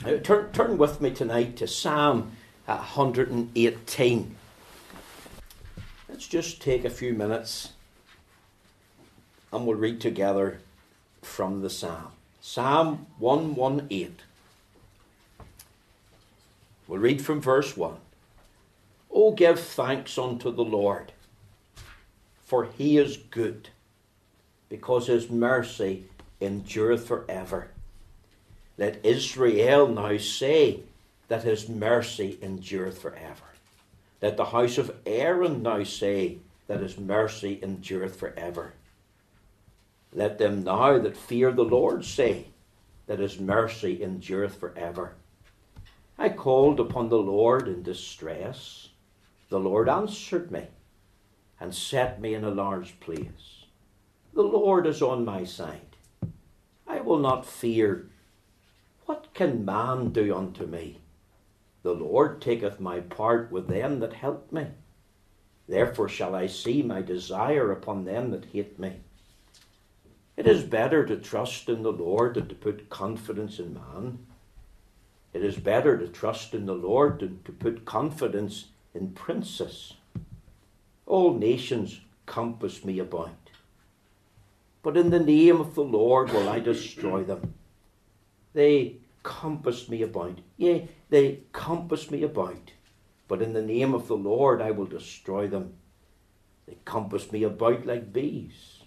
Turn, turn with me tonight to Psalm 118. Let's just take a few minutes and we'll read together from the Psalm. Psalm 118. We'll read from verse 1. Oh, give thanks unto the Lord, for he is good, because his mercy endureth forever. Let Israel now say that his mercy endureth forever. Let the house of Aaron now say that his mercy endureth forever. Let them now that fear the Lord say that his mercy endureth forever. I called upon the Lord in distress. The Lord answered me and set me in a large place. The Lord is on my side. I will not fear. What can man do unto me? The Lord taketh my part with them that help me. Therefore shall I see my desire upon them that hate me. It is better to trust in the Lord than to put confidence in man. It is better to trust in the Lord than to put confidence in princes. All nations compass me about. But in the name of the Lord will I destroy them. They compass me about. Yea, they compass me about. But in the name of the Lord I will destroy them. They compass me about like bees.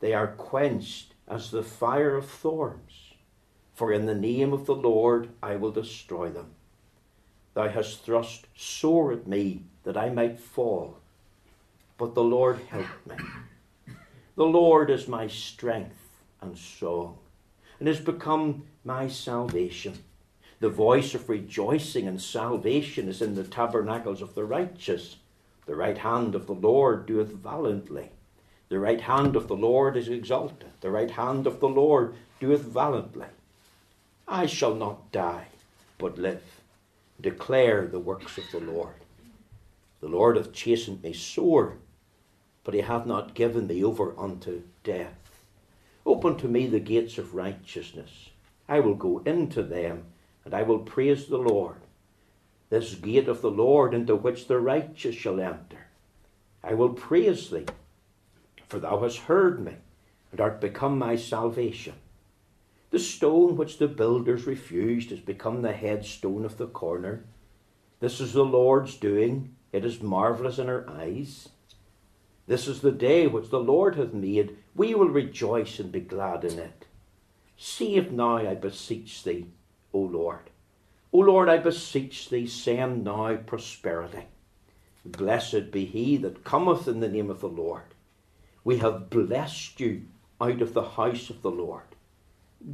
They are quenched as the fire of thorns. For in the name of the Lord I will destroy them. Thou hast thrust sore at me that I might fall. But the Lord helped me. The Lord is my strength and song, and is become my salvation. The voice of rejoicing and salvation is in the tabernacles of the righteous. The right hand of the Lord doeth valiantly. The right hand of the Lord is exalted. The right hand of the Lord doeth valiantly. I shall not die, but live, declare the works of the Lord. The Lord hath chastened me sore, but he hath not given me over unto death. Open to me the gates of righteousness. I will go into them, and I will praise the Lord. This gate of the Lord into which the righteous shall enter. I will praise thee, for thou hast heard me, and art become my salvation. The stone which the builders refused has become the headstone of the corner. This is the Lord's doing. It is marvellous in our eyes. This is the day which the Lord hath made. We will rejoice and be glad in it. Save now, I beseech thee, O Lord. O Lord, I beseech thee, send now prosperity. Blessed be he that cometh in the name of the Lord. We have blessed you out of the house of the Lord.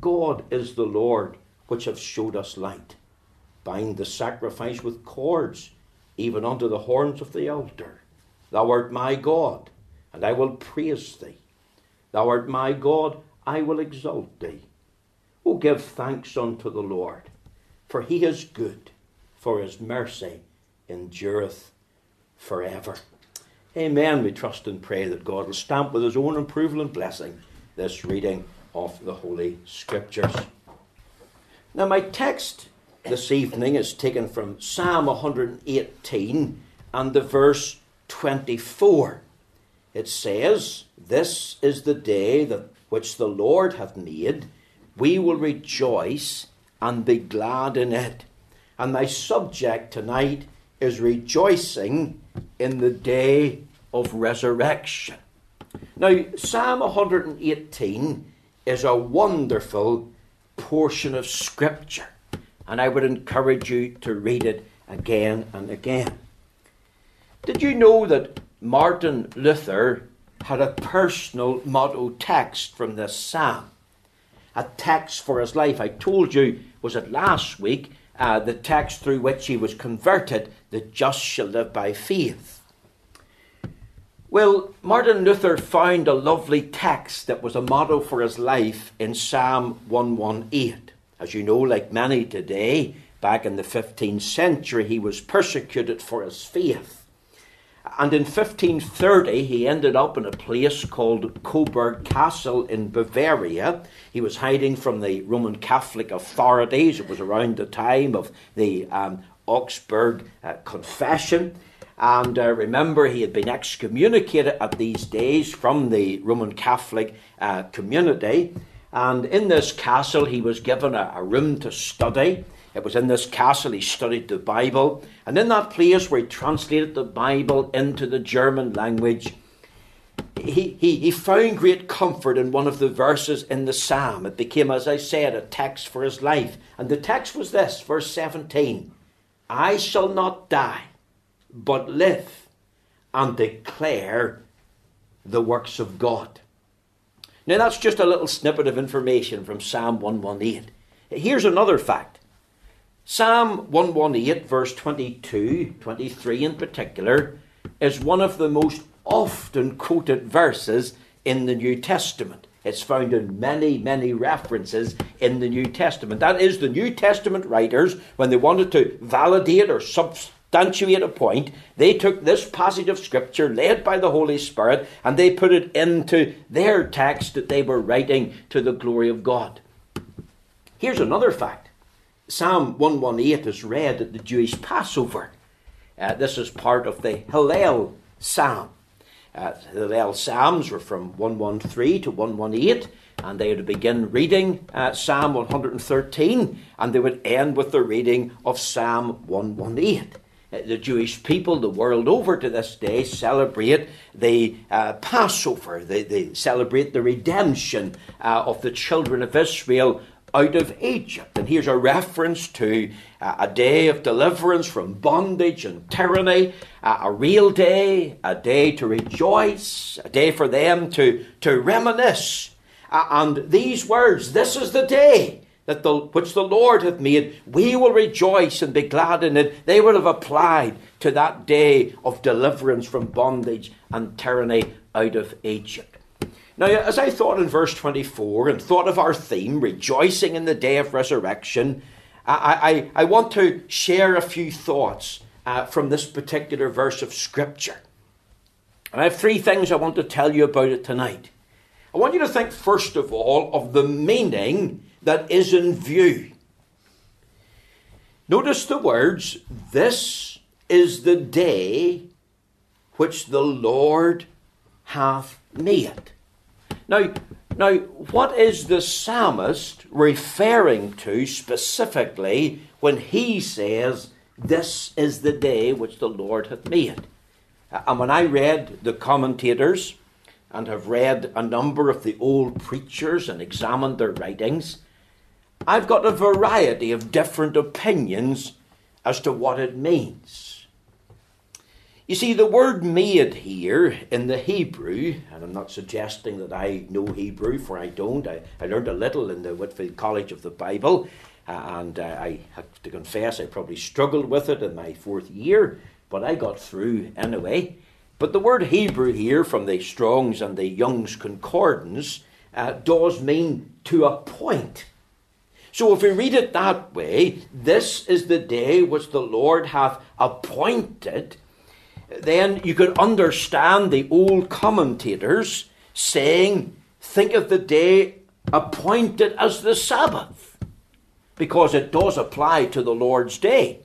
God is the Lord which hath showed us light. Bind the sacrifice with cords, even unto the horns of the altar. Thou art my God, and I will praise thee. Thou art my God, I will exalt thee. O give thanks unto the Lord, for he is good, for his mercy endureth forever. Amen. We trust and pray that God will stamp with his own approval and blessing this reading of the Holy Scriptures. Now, my text this evening is taken from Psalm 118 and the verse 24. It says, This is the day that which the Lord hath made. We will rejoice and be glad in it. And my subject tonight is rejoicing in the day of resurrection. Now, Psalm 118 is a wonderful portion of Scripture, and I would encourage you to read it again and again. Did you know that Martin Luther had a personal motto text from this psalm? A text for his life. I told you, was it last week, uh, the text through which he was converted, the just shall live by faith. Well, Martin Luther found a lovely text that was a motto for his life in Psalm 118. As you know, like many today, back in the 15th century, he was persecuted for his faith. And in 1530, he ended up in a place called Coburg Castle in Bavaria. He was hiding from the Roman Catholic authorities. It was around the time of the um, Augsburg uh, Confession. And uh, remember, he had been excommunicated at these days from the Roman Catholic uh, community. And in this castle, he was given a, a, room to study. It was in this castle he studied the Bible. And in that place where he translated the Bible into the German language, he, he, he found great comfort in one of the verses in the psalm. It became, as I said, a text for his life. And the text was this, verse 17 I shall not die but live and declare the works of God. Now, that's just a little snippet of information from Psalm 118. Here's another fact Psalm 118, verse 22, 23 in particular, is one of the most often quoted verses in the New Testament. It's found in many, many references in the New Testament. That is, the New Testament writers, when they wanted to validate or substantiate a point, they took this passage of Scripture, led by the Holy Spirit, and they put it into their text that they were writing to the glory of God. Here's another fact Psalm 118 is read at the Jewish Passover. Uh, this is part of the Hallel Psalm. Uh, the Hallel Psalms were from 113 to 118 and they would begin reading uh, Psalm 113 and they would end with the reading of Psalm 118. Uh, the Jewish people the world over to this day celebrate the uh, Passover. They, they, celebrate the redemption uh, of the children of Israel out of Egypt. And here's a reference to uh, a day of deliverance from bondage and tyranny, uh, a real day, a day to rejoice, a day for them to, to reminisce. Uh, and these words, this is the day that the, which the Lord hath made, we will rejoice and be glad in it. They would have applied to that day of deliverance from bondage and tyranny out of Egypt. Now, as I thought in verse 24 and thought of our theme, rejoicing in the day of resurrection, I, I, I want to share a few thoughts uh, from this particular verse of Scripture. And I have three things I want to tell you about it tonight. I want you to think, first of all, of the meaning that is in view. Notice the words, This is the day which the Lord hath made. Now, now, what is the psalmist referring to specifically when he says, This is the day which the Lord hath made? And when I read the commentators and have read a number of the old preachers and examined their writings, I've got a variety of different opinions as to what it means. You see, the word made here in the Hebrew, and I'm not suggesting that I know Hebrew, for I don't. I, I learned a little in the Whitefield College of the Bible, uh, and uh, I have to confess I probably struggled with it in my fourth year, but I got through anyway. But the word Hebrew here from the Strong's and the Young's Concordance uh, does mean to appoint. So if we read it that way, this is the day which the Lord hath appointed, then you could understand the old commentators saying, think of the day appointed as the Sabbath, because it does apply to the Lord's day.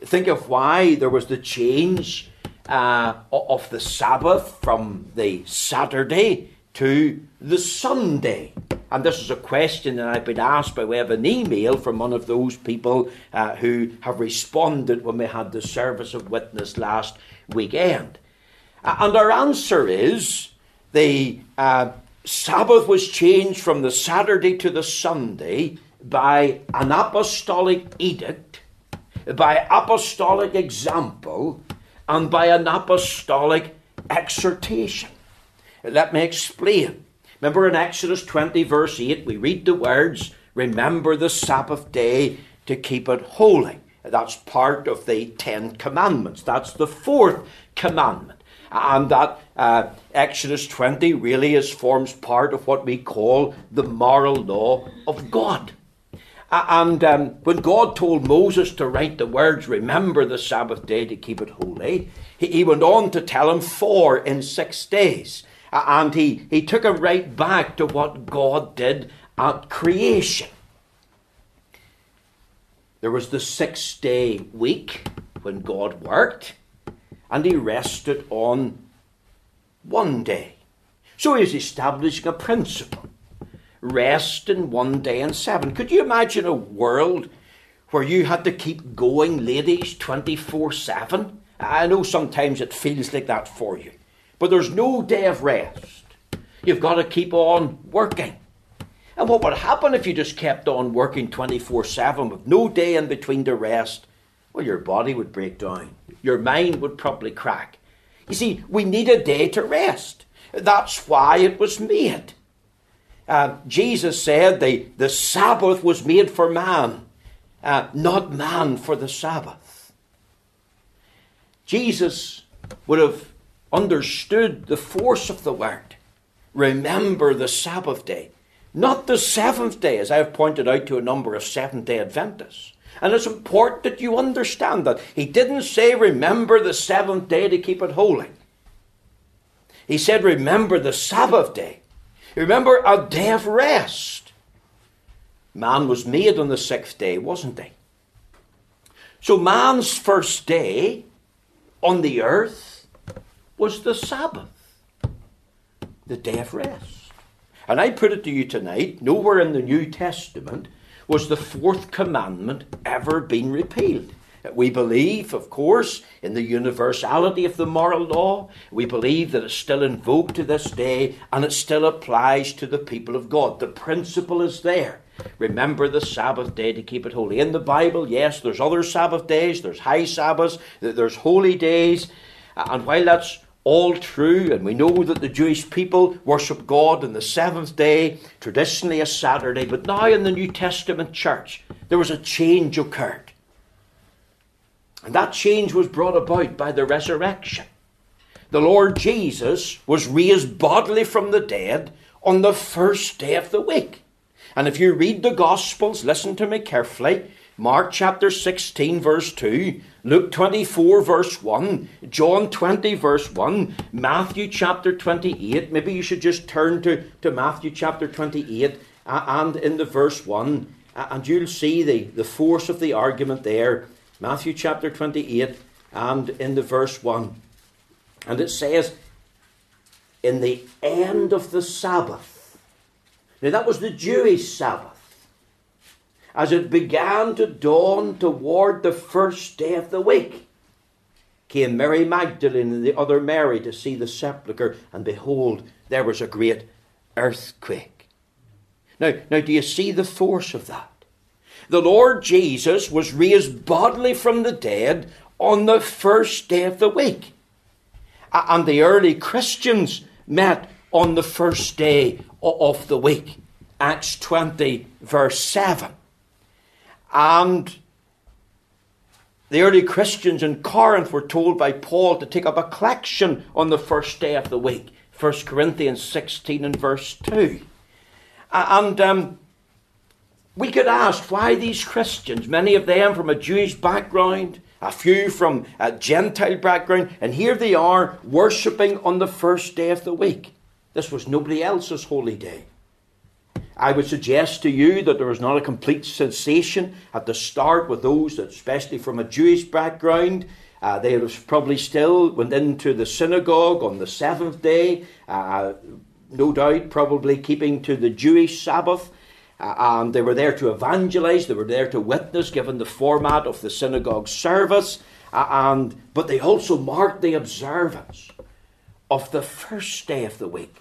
Think of why there was the change uh, of the Sabbath from the Saturday to the Sunday. And this is a question that I've been asked by way of an email from one of those people uh, who have responded when we had the service of witness last weekend. Uh, and our answer is the uh, Sabbath was changed from the Saturday to the Sunday by an apostolic edict, by apostolic example, and by an apostolic exhortation. Let me explain. Remember in Exodus 20, verse 8, we read the words, Remember the Sabbath day to keep it holy. That's part of the Ten Commandments. That's the fourth commandment. And that uh, Exodus 20 really is, forms part of what we call the moral law of God. And um, when God told Moses to write the words, remember the Sabbath day to keep it holy, he, he went on to tell him four in six days. And he, he took him right back to what God did at creation. There was the six day week when God worked, and he rested on one day. So he's establishing a principle rest in one day and seven. Could you imagine a world where you had to keep going, ladies, 24 7? I know sometimes it feels like that for you, but there's no day of rest. You've got to keep on working. And what would happen if you just kept on working 24 7 with no day in between to rest? Well, your body would break down. Your mind would probably crack. You see, we need a day to rest. That's why it was made. Uh, Jesus said the, the Sabbath was made for man, uh, not man for the Sabbath. Jesus would have understood the force of the word. Remember the Sabbath day, not the seventh day, as I have pointed out to a number of Seventh day Adventists. And it's important that you understand that. He didn't say, remember the seventh day to keep it holy. He said, remember the Sabbath day. Remember a day of rest. Man was made on the sixth day, wasn't he? So man's first day on the earth was the Sabbath, the day of rest. And I put it to you tonight nowhere in the New Testament was the fourth commandment ever been repealed. We believe, of course, in the universality of the moral law. We believe that it's still invoked to this day and it still applies to the people of God. The principle is there. Remember the Sabbath day to keep it holy. In the Bible, yes, there's other Sabbath days, there's high Sabbaths, there's holy days. And while that's all true, and we know that the Jewish people worship God on the seventh day, traditionally a Saturday, but now in the New Testament church, there was a change occurred. And that change was brought about by the resurrection. The Lord Jesus was raised bodily from the dead on the first day of the week. And if you read the Gospels, listen to me carefully. Mark chapter 16, verse 2, Luke 24, verse 1, John 20, verse 1, Matthew chapter 28. Maybe you should just turn to, to Matthew chapter 28 uh, and in the verse 1, uh, and you'll see the, the force of the argument there. Matthew chapter 28 and in the verse 1. And it says, In the end of the Sabbath. Now that was the Jewish Sabbath. As it began to dawn toward the first day of the week, came Mary Magdalene and the other Mary to see the sepulchre, and behold, there was a great earthquake. Now, now do you see the force of that? the Lord Jesus was raised bodily from the dead on the first day of the week. And the early Christians met on the first day of the week. Acts 20, verse 7. And the early Christians in Corinth were told by Paul to take up a collection on the first day of the week. 1 Corinthians 16 and verse 2. And um, we could ask why these Christians, many of them from a Jewish background, a few from a Gentile background, and here they are worshipping on the first day of the week. This was nobody else's holy day. I would suggest to you that there was not a complete sensation at the start with those, that, especially from a Jewish background. Uh, they probably still went into the synagogue on the seventh day, uh, no doubt, probably keeping to the Jewish Sabbath. Uh, and they were there to evangelize, they were there to witness, given the format of the synagogue service. Uh, and, but they also marked the observance of the first day of the week.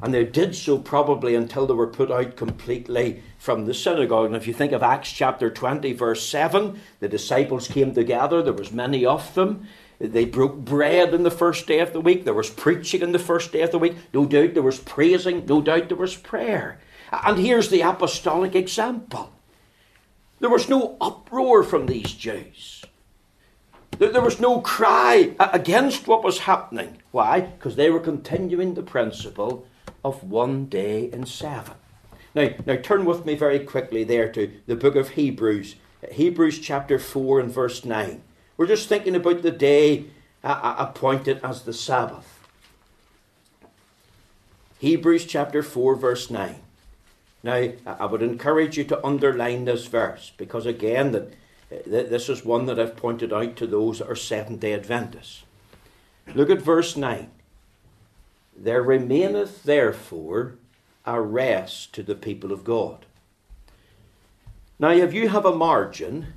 And they did so probably until they were put out completely from the synagogue. And if you think of Acts chapter 20, verse 7, the disciples came together, there was many of them. They broke bread in the first day of the week. There was preaching in the first day of the week. No doubt there was praising. No doubt there was prayer. And here's the apostolic example there was no uproar from these Jews. There was no cry against what was happening. Why? Because they were continuing the principle of one day in seven. Now, now turn with me very quickly there to the book of Hebrews, Hebrews chapter 4 and verse 9. We're just thinking about the day uh, uh, appointed as the Sabbath. Hebrews chapter 4, verse 9. Now, I would encourage you to underline this verse because, again, that this is one that I've pointed out to those that are Seventh day Adventists. Look at verse 9. There remaineth therefore a rest to the people of God. Now, if you have a margin,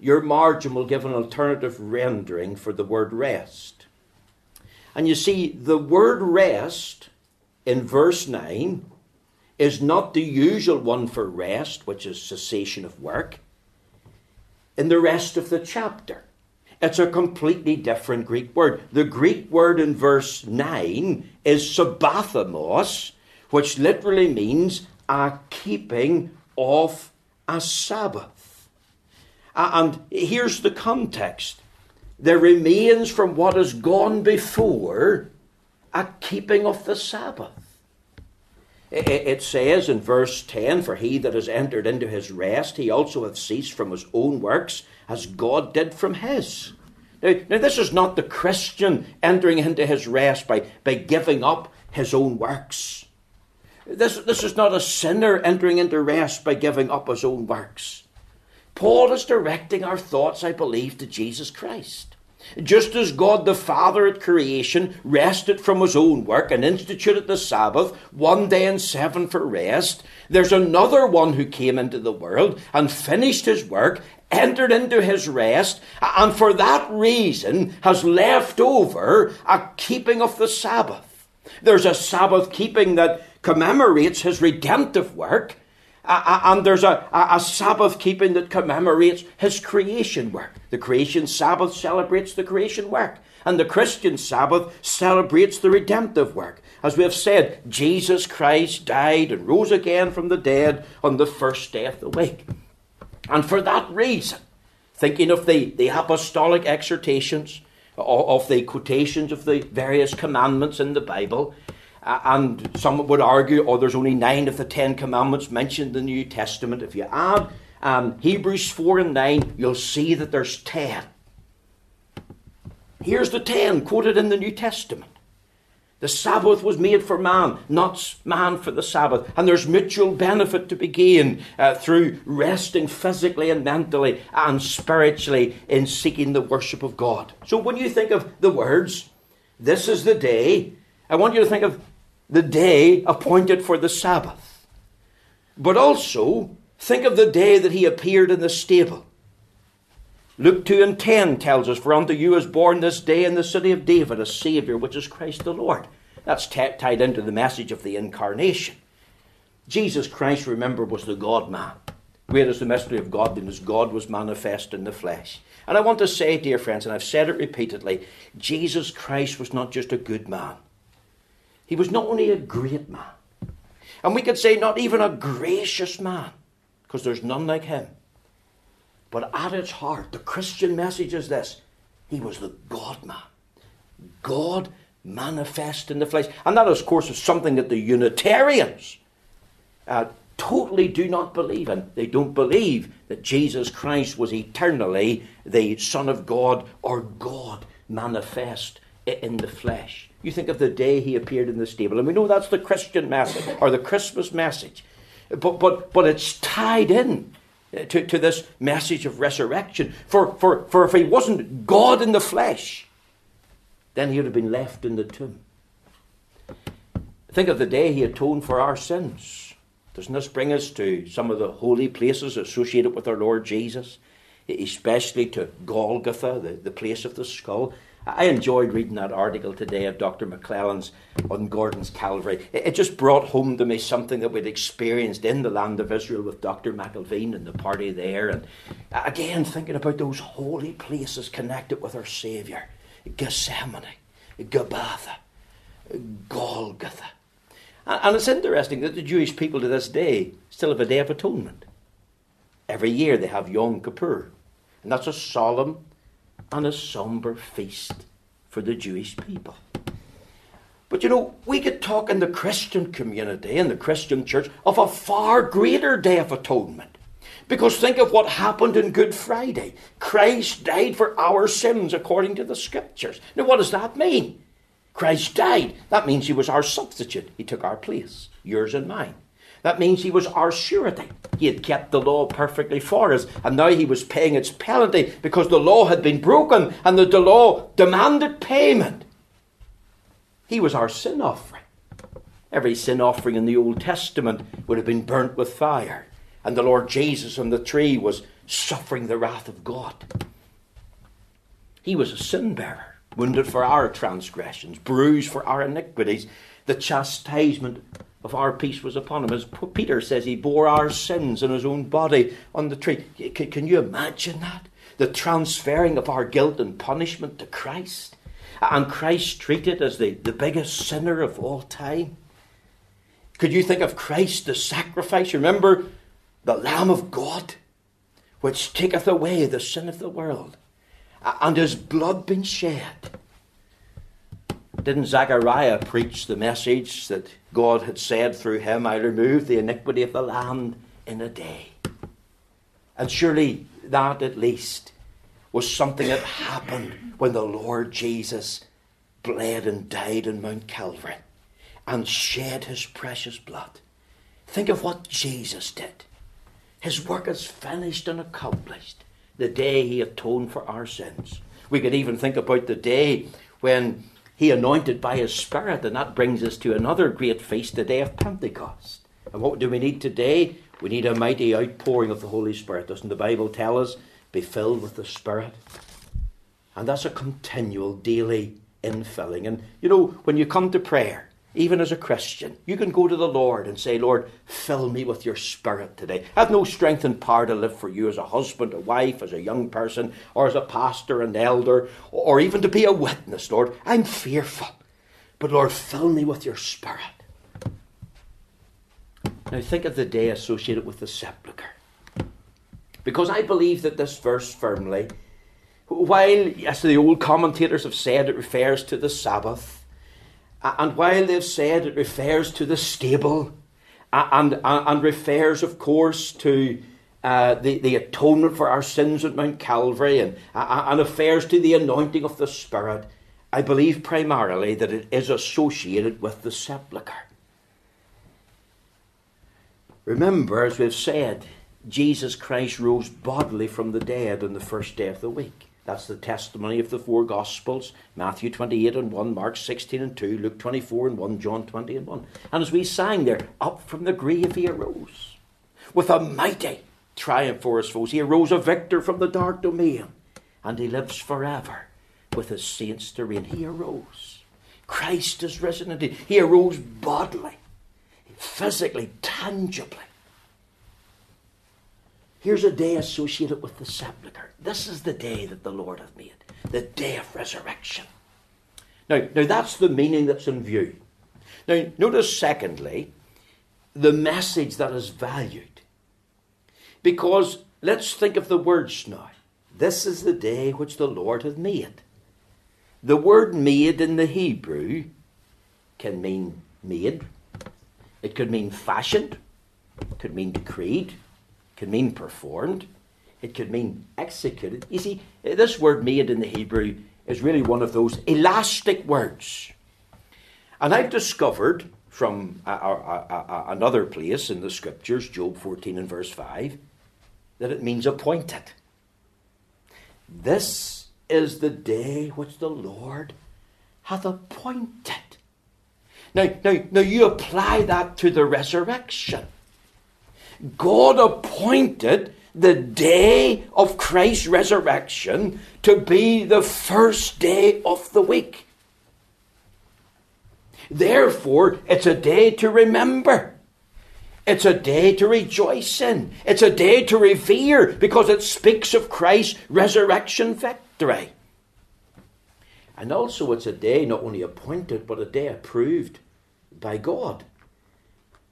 your margin will give an alternative rendering for the word rest. And you see, the word rest in verse 9 is not the usual one for rest, which is cessation of work, in the rest of the chapter. It's a completely different Greek word. The Greek word in verse 9 is sabbatismos, which literally means a keeping of a Sabbath. And here's the context there remains from what has gone before a keeping of the Sabbath. It says in verse 10 For he that has entered into his rest, he also hath ceased from his own works, as God did from his. Now, now, this is not the Christian entering into his rest by, by giving up his own works. This, this is not a sinner entering into rest by giving up his own works. Paul is directing our thoughts, I believe, to Jesus Christ. Just as God the Father at creation rested from his own work and instituted the Sabbath, one day and seven for rest, there's another one who came into the world and finished his work, entered into his rest, and for that reason has left over a keeping of the Sabbath. There's a Sabbath keeping that commemorates his redemptive work, and there's a, a, Sabbath keeping that commemorates his creation work. The creation Sabbath celebrates the creation work, and the Christian Sabbath celebrates the redemptive work. As we have said, Jesus Christ died and rose again from the dead on the first day of the week. And for that reason, thinking of the, the apostolic exhortations, of the quotations of the various commandments in the Bible, and some would argue, oh, there's only nine of the Ten Commandments mentioned in the New Testament. If you add um, Hebrews 4 and 9, you'll see that there's ten. Here's the ten quoted in the New Testament. The Sabbath was made for man, not man for the Sabbath. And there's mutual benefit to be gained uh, through resting physically and mentally and spiritually in seeking the worship of God. So when you think of the words, this is the day, I want you to think of the day appointed for the Sabbath. But also, think of the day that he appeared in the stable. Luke 2 and 10 tells us, For unto you is born this day in the city of David a Saviour, which is Christ the Lord. That's t- tied into the message of the incarnation. Jesus Christ, remember, was the God man. Where is the mystery of godliness? God was manifest in the flesh. And I want to say, dear friends, and I've said it repeatedly, Jesus Christ was not just a good man. He was not only a great man, and we could say not even a gracious man, because there's none like him. But at its heart, the Christian message is this He was the God man. God manifest in the flesh. And that, of course, is something that the Unitarians uh, totally do not believe in. They don't believe that Jesus Christ was eternally the Son of God or God manifest in the flesh. You think of the day he appeared in the stable, and we know that's the Christian message or the Christmas message. But, but, but it's tied in uh, to, to this message of resurrection. For, for, for if he wasn't God in the flesh, then he would have been left in the tomb. Think of the day he atoned for our sins. Doesn't this bring us to some of the holy places associated with our Lord Jesus? Especially to Golgotha, the, the place of the skull. I enjoyed reading that article today of Dr. McClelland's on Gordon's Calvary. It just brought home to me something that we'd experienced in the land of Israel with Dr. McIlveen and the party there. And again, thinking about those holy places connected with our Saviour Gethsemane, Gabbatha, Golgotha. And it's interesting that the Jewish people to this day still have a Day of Atonement. Every year they have Yom Kippur. And that's a solemn and a somber feast for the Jewish people. But you know, we could talk in the Christian community, in the Christian church, of a far greater day of atonement. Because think of what happened in Good Friday. Christ died for our sins according to the Scriptures. Now, what does that mean? Christ died. That means he was our substitute. He took our place, yours and mine. That means he was our surety. He had kept the law perfectly for us, and now he was paying its penalty because the law had been broken and the law demanded payment. He was our sin offering. Every sin offering in the Old Testament would have been burnt with fire, and the Lord Jesus on the tree was suffering the wrath of God. He was a sin bearer, wounded for our transgressions, bruised for our iniquities. The chastisement of our peace was upon him. As Peter says, he bore our sins in his own body on the tree. Can, you imagine that? The transferring of our guilt and punishment to Christ. And Christ treated as the, the biggest sinner of all time. Could you think of Christ the sacrifice? Remember the Lamb of God, which taketh away the sin of the world, and his blood been shed. Didn't Zechariah preach the message that God had said through him, I remove the iniquity of the land in a day? And surely that at least was something that happened when the Lord Jesus bled and died in Mount Calvary and shed his precious blood. Think of what Jesus did. His work is finished and accomplished the day he atoned for our sins. We could even think about the day when he anointed by his Spirit, and that brings us to another great feast, the day of Pentecost. And what do we need today? We need a mighty outpouring of the Holy Spirit. Doesn't the Bible tell us be filled with the Spirit. And that's a continual, daily infilling. And you know, when you come to prayer, even as a Christian, you can go to the Lord and say, Lord, fill me with your Spirit today. I have no strength and power to live for you as a husband, a wife, as a young person, or as a pastor, an elder, or even to be a witness, Lord. I'm fearful. But Lord, fill me with your Spirit. Now think of the day associated with the sepulchre. Because I believe that this verse firmly, while, as the old commentators have said, it refers to the Sabbath, and while they've said it refers to the stable, and, and, and refers, of course, to uh, the, the atonement for our sins at Mount Calvary, and, and refers to the anointing of the Spirit, I believe primarily that it is associated with the sepulchre. Remember, as we've said, Jesus Christ rose bodily from the dead on the first day of the week. That's the testimony of the four Gospels Matthew 28 and 1, Mark 16 and 2, Luke 24 and 1, John 20 and 1. And as we sang there, up from the grave he arose with a mighty triumph for his foes. He arose a victor from the dark domain, and he lives forever with his saints to reign. He arose. Christ is risen indeed. He arose bodily, physically, tangibly. Here's a day associated with the sepulchre. This is the day that the Lord hath made, the day of resurrection. Now, now that's the meaning that's in view. Now, notice secondly, the message that is valued. Because let's think of the words now. This is the day which the Lord hath made. The word made in the Hebrew can mean made, it could mean fashioned, it could mean decreed, could mean performed, it could mean executed. You see, this word made in the Hebrew is really one of those elastic words. And I've discovered from a, a, a, another place in the scriptures, Job 14 and verse 5, that it means appointed. This is the day which the Lord hath appointed. Now, now, now you apply that to the resurrection. God appointed the day of Christ's resurrection to be the first day of the week. Therefore, it's a day to remember. It's a day to rejoice in. It's a day to revere because it speaks of Christ's resurrection victory. And also, it's a day not only appointed, but a day approved by God.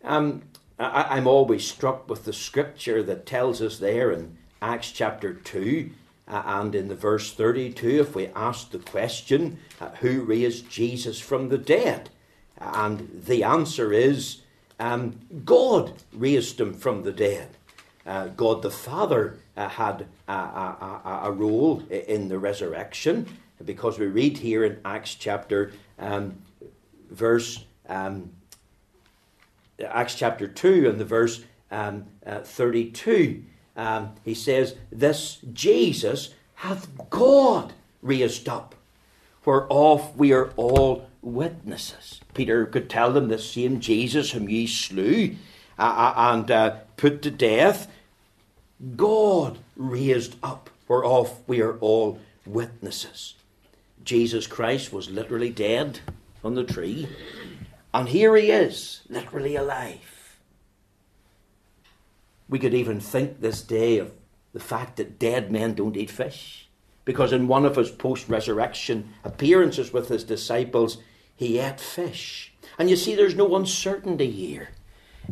Um, I, am always struck with the scripture that tells us there in Acts chapter 2 uh, and in the verse 32, if we ask the question, uh, who raised Jesus from the dead? And the answer is um, God raised him from the dead. Uh, God the Father uh, had a, a, a, role in the resurrection because we read here in Acts chapter um, verse um, Acts chapter 2 and the verse um, uh, 32. Um, he says, This Jesus hath God raised up, whereof we are all witnesses. Peter could tell them the same Jesus whom ye slew uh, uh, and uh, put to death, God raised up, whereof we are all witnesses. Jesus Christ was literally dead on the tree, and here he is, literally alive. We could even think this day of the fact that dead men don't eat fish, because in one of his post resurrection appearances with his disciples, he ate fish. And you see, there's no uncertainty here.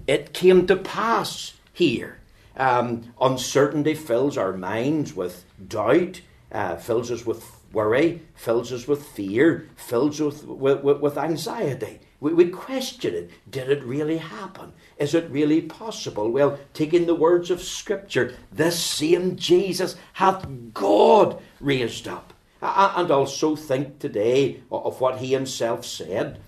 It came to pass here. Um, uncertainty fills our minds with doubt, uh, fills us with worry, fills us with fear, fills us with, with, with anxiety. We, we question it. Did it really happen? Is it really possible? Well, taking the words of Scripture, this same Jesus hath God raised up. And also think today of what he himself said.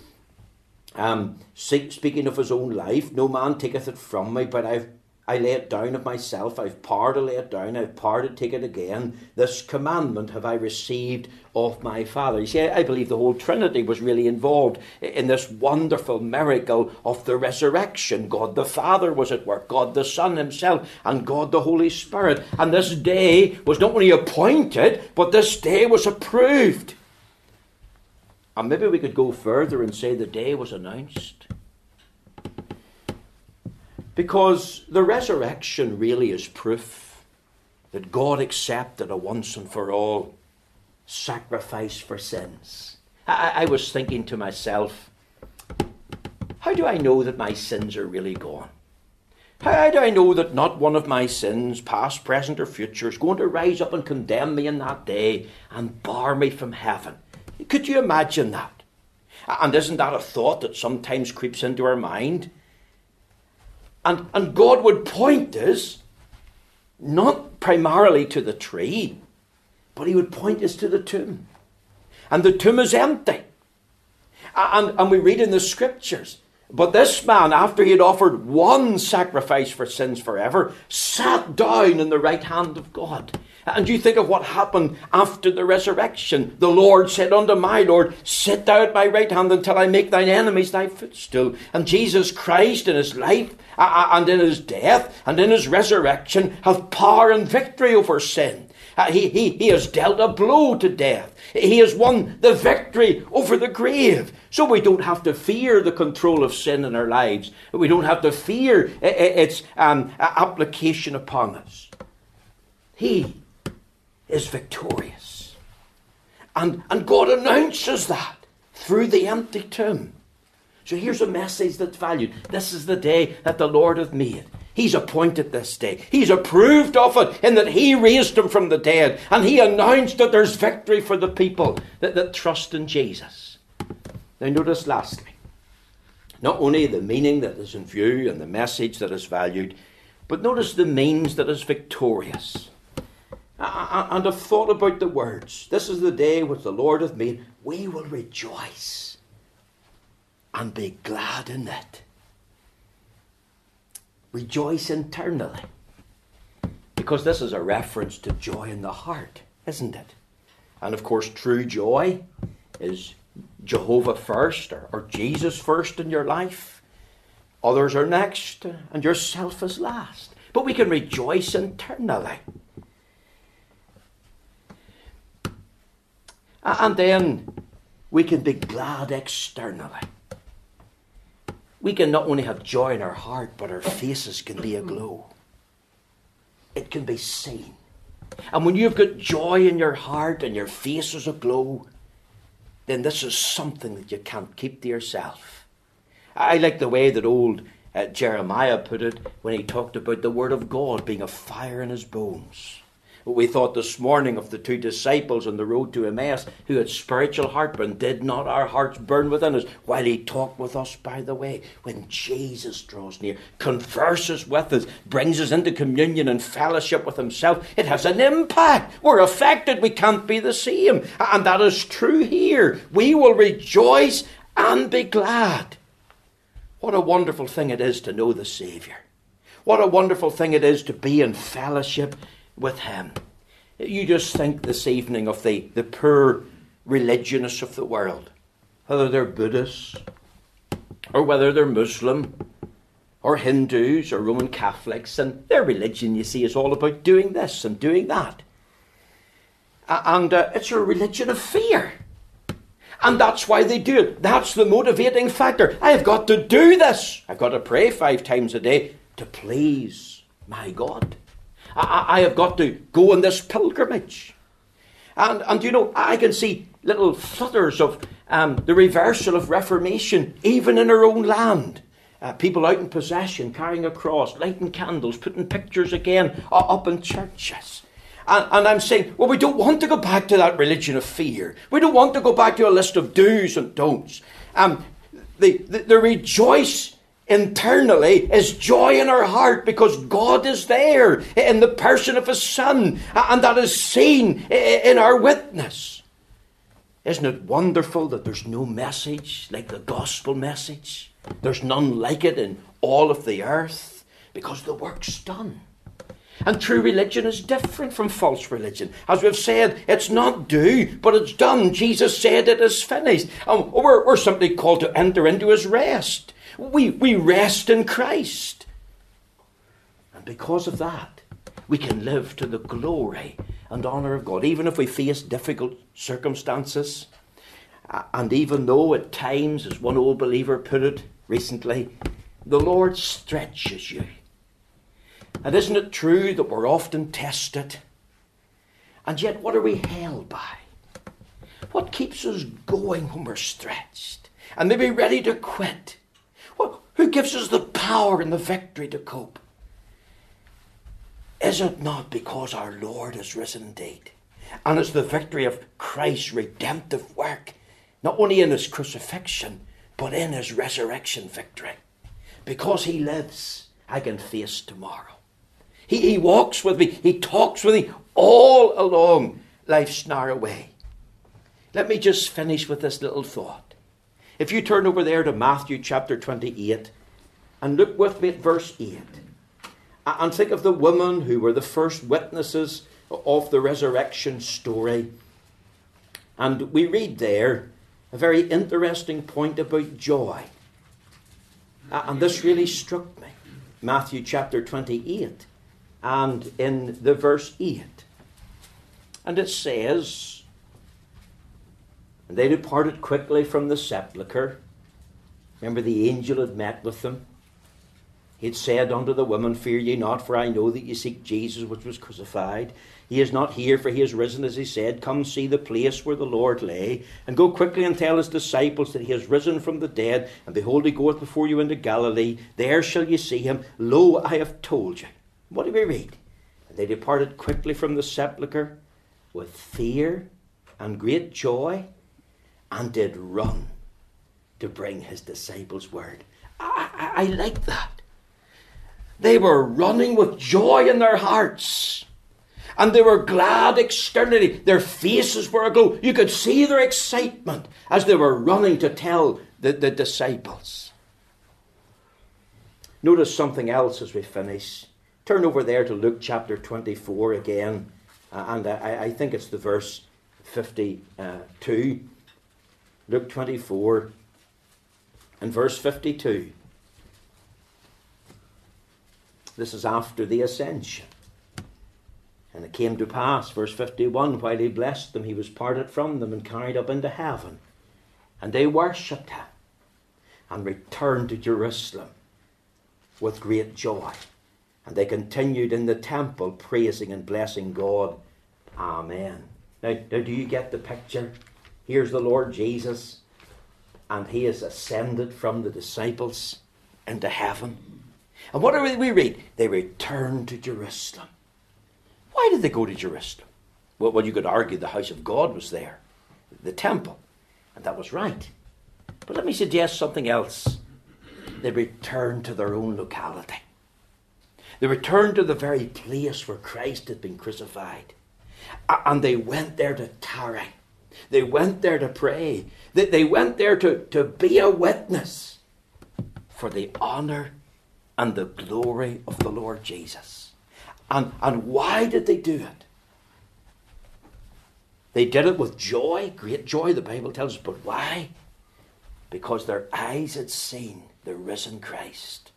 Um, speaking of his own life, no man taketh it from me, but I've I lay it down of myself. I've power to lay it down. I've power to take it again. This commandment have I received of my Father. You see, I believe the whole Trinity was really involved in this wonderful miracle of the resurrection. God the Father was at work, God the Son himself, and God the Holy Spirit. And this day was not only appointed, but this day was approved. And maybe we could go further and say the day was announced. Because the resurrection really is proof that God accepted a once and for all sacrifice for sins. I, I, was thinking to myself, how do I know that my sins are really gone? How do I know that not one of my sins, past, present, or future, is going to rise up and condemn me in that day and bar me from heaven? Could you imagine that? And isn't that a thought that sometimes creeps into our mind? And, and God would point us not primarily to the tree, but He would point us to the tomb. And the tomb is empty. And, and we read in the scriptures, but this man, after he had offered one sacrifice for sins forever, sat down in the right hand of God. And you think of what happened after the resurrection. The Lord said unto my Lord, Sit thou at my right hand until I make thine enemies thy footstool. And Jesus Christ in his life and in his death and in his resurrection hath power and victory over sin. Uh, he, he, he has dealt a blow to death. He has won the victory over the grave. So we don't have to fear the control of sin in our lives. We don't have to fear its um, application upon us. He is victorious. And, and God announces that through the empty tomb. So here's a message that's valued. This is the day that the Lord hath made. He's appointed this day. He's approved of it in that He raised him from the dead. And He announced that there's victory for the people that, that trust in Jesus. Now, notice lastly, not only the meaning that is in view and the message that is valued, but notice the means that is victorious. Uh, uh, uh, and I've thought about the words. This is the day which the Lord hath made. We will rejoice and be glad in it. Rejoice internally. Because this is a reference to joy in the heart, isn't it? And of course, true joy is Jehovah first or, or Jesus first in your life. Others are next, and yourself is last. But we can rejoice internally. And then we can be glad externally. We can not only have joy in our heart, but our faces can be aglow. It can be seen. And when you've got joy in your heart and your face is aglow, then this is something that you can't keep to yourself. I like the way that old uh, Jeremiah put it when he talked about the Word of God being a fire in his bones. We thought this morning of the two disciples on the road to Emmaus who had spiritual heartburn. Did not our hearts burn within us while he talked with us by the way? When Jesus draws near, converses with us, brings us into communion and fellowship with himself, it has an impact. We're affected. We can't be the same. And that is true here. We will rejoice and be glad. What a wonderful thing it is to know the Saviour. What a wonderful thing it is to be in fellowship with Him. You just think this evening of the, the poor religionists of the world, whether they're Buddhists, or whether they're Muslim, or Hindus, or Roman Catholics, and their religion, you see, is all about doing this and doing that. And uh, it's a religion of fear. And that's why they do it. That's the motivating factor. I have got to do this. I've got to pray five times a day to please my God. I, I have got to go on this pilgrimage. And, and you know, I can see little flutters of um, the reversal of Reformation, even in our own land. Uh, people out in possession, carrying a cross, lighting candles, putting pictures again up in churches. And, and, I'm saying, well, we don't want to go back to that religion of fear. We don't want to go back to a list of do's and don'ts. Um, the, the, the rejoice internally is joy in our heart because God is there in the person of His Son, and that is seen in our witness. Isn't it wonderful that there's no message like the gospel message? There's none like it in all of the earth because the work's done. And true religion is different from false religion. As we've said, it's not due, but it's done. Jesus said it is finished. And we're, we're simply called to enter into his rest. We, we rest in Christ. And because of that, we can live to the glory and honour of God, even if we face difficult circumstances. And even though at times, as one old believer put it recently, the Lord stretches you. And isn't it true that we're often tested? And yet, what are we held by? What keeps us going when we're stretched? And maybe ready to quit? Who gives us the power and the victory to cope? Is it not because our Lord is risen indeed? And it's the victory of Christ's redemptive work, not only in his crucifixion, but in his resurrection victory. Because he lives, I can face tomorrow. He, he walks with me, he talks with me all along life's narrow way. Let me just finish with this little thought. If you turn over there to Matthew chapter 28 and look with me at verse 8 and think of the women who were the first witnesses of the resurrection story. And we read there a very interesting point about joy. And this really struck me. Matthew chapter 28 and in the verse 8. And it says, and they departed quickly from the sepulchre. Remember, the angel had met with them. He had said unto the woman, Fear ye not, for I know that ye seek Jesus which was crucified. He is not here, for he is risen, as he said. Come see the place where the Lord lay, and go quickly and tell his disciples that he is risen from the dead. And behold, he goeth before you into Galilee. There shall ye see him. Lo, I have told you. What do we read? And they departed quickly from the sepulchre with fear and great joy and did run to bring his disciples word. I, I, I like that. They were running with joy in their hearts. And they were glad externally. Their faces were aglow. You could see their excitement as they were running to tell the, the disciples. Notice something else as we finish. Turn over there to Luke chapter 24 again. Uh, and I, I think it's the verse 52. Luke 24 and verse 52. This is after the ascension. And it came to pass, verse 51, while he blessed them, he was parted from them and carried up into heaven. And they worshipped him and returned to Jerusalem with great joy. And they continued in the temple, praising and blessing God. Amen. Now, now do you get the picture? Here's the Lord Jesus, and he is ascended from the disciples into heaven. And what do we read? They return to Jerusalem. Why did they go to Jerusalem? Well, well, you could argue the house of God was there, the temple, and that was right. But let me suggest something else. They returned to their own locality. They returned to the very place where Christ had been crucified. And they went there to tarry. They went there to pray. They went there to, to be a witness for the honour and the glory of the Lord Jesus. And, and why did they do it? They did it with joy, great joy, the Bible tells us. But why? Because their eyes had seen the risen Christ.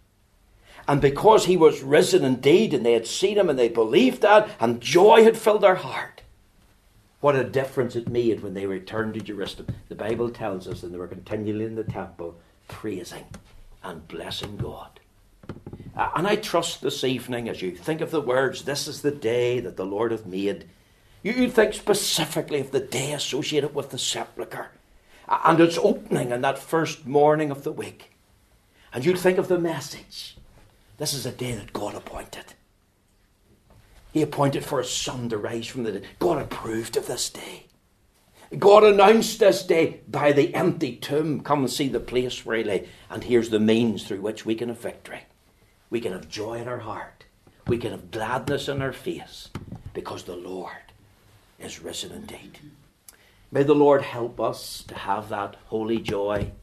And because he was risen indeed, and they had seen him and they believed that, and joy had filled their heart, what a difference it made when they returned to Jerusalem. The Bible tells us that they were continually in the temple praising and blessing God. And I trust this evening, as you think of the words, this is the day that the Lord hath made, you think specifically of the day associated with the sepulchre and its opening on that first morning of the week. And you'd think of the message. This is a day that God appointed. He appointed for a son to rise from the dead. God approved of this day. God announced this day by the empty tomb. Come and see the place where he lay. And here's the means through which we can have victory. We can have joy in our heart. We can have gladness in our face because the Lord is risen indeed. May the Lord help us to have that holy joy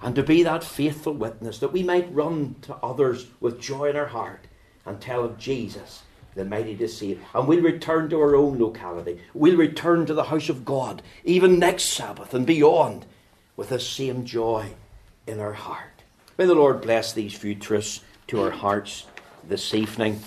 and to be that faithful witness that we might run to others with joy in our heart and tell of Jesus the mighty to save. And we'll return to our own locality. We'll return to the house of God, even next Sabbath and beyond, with the same joy in our heart. May the Lord bless these few truths to our hearts this evening.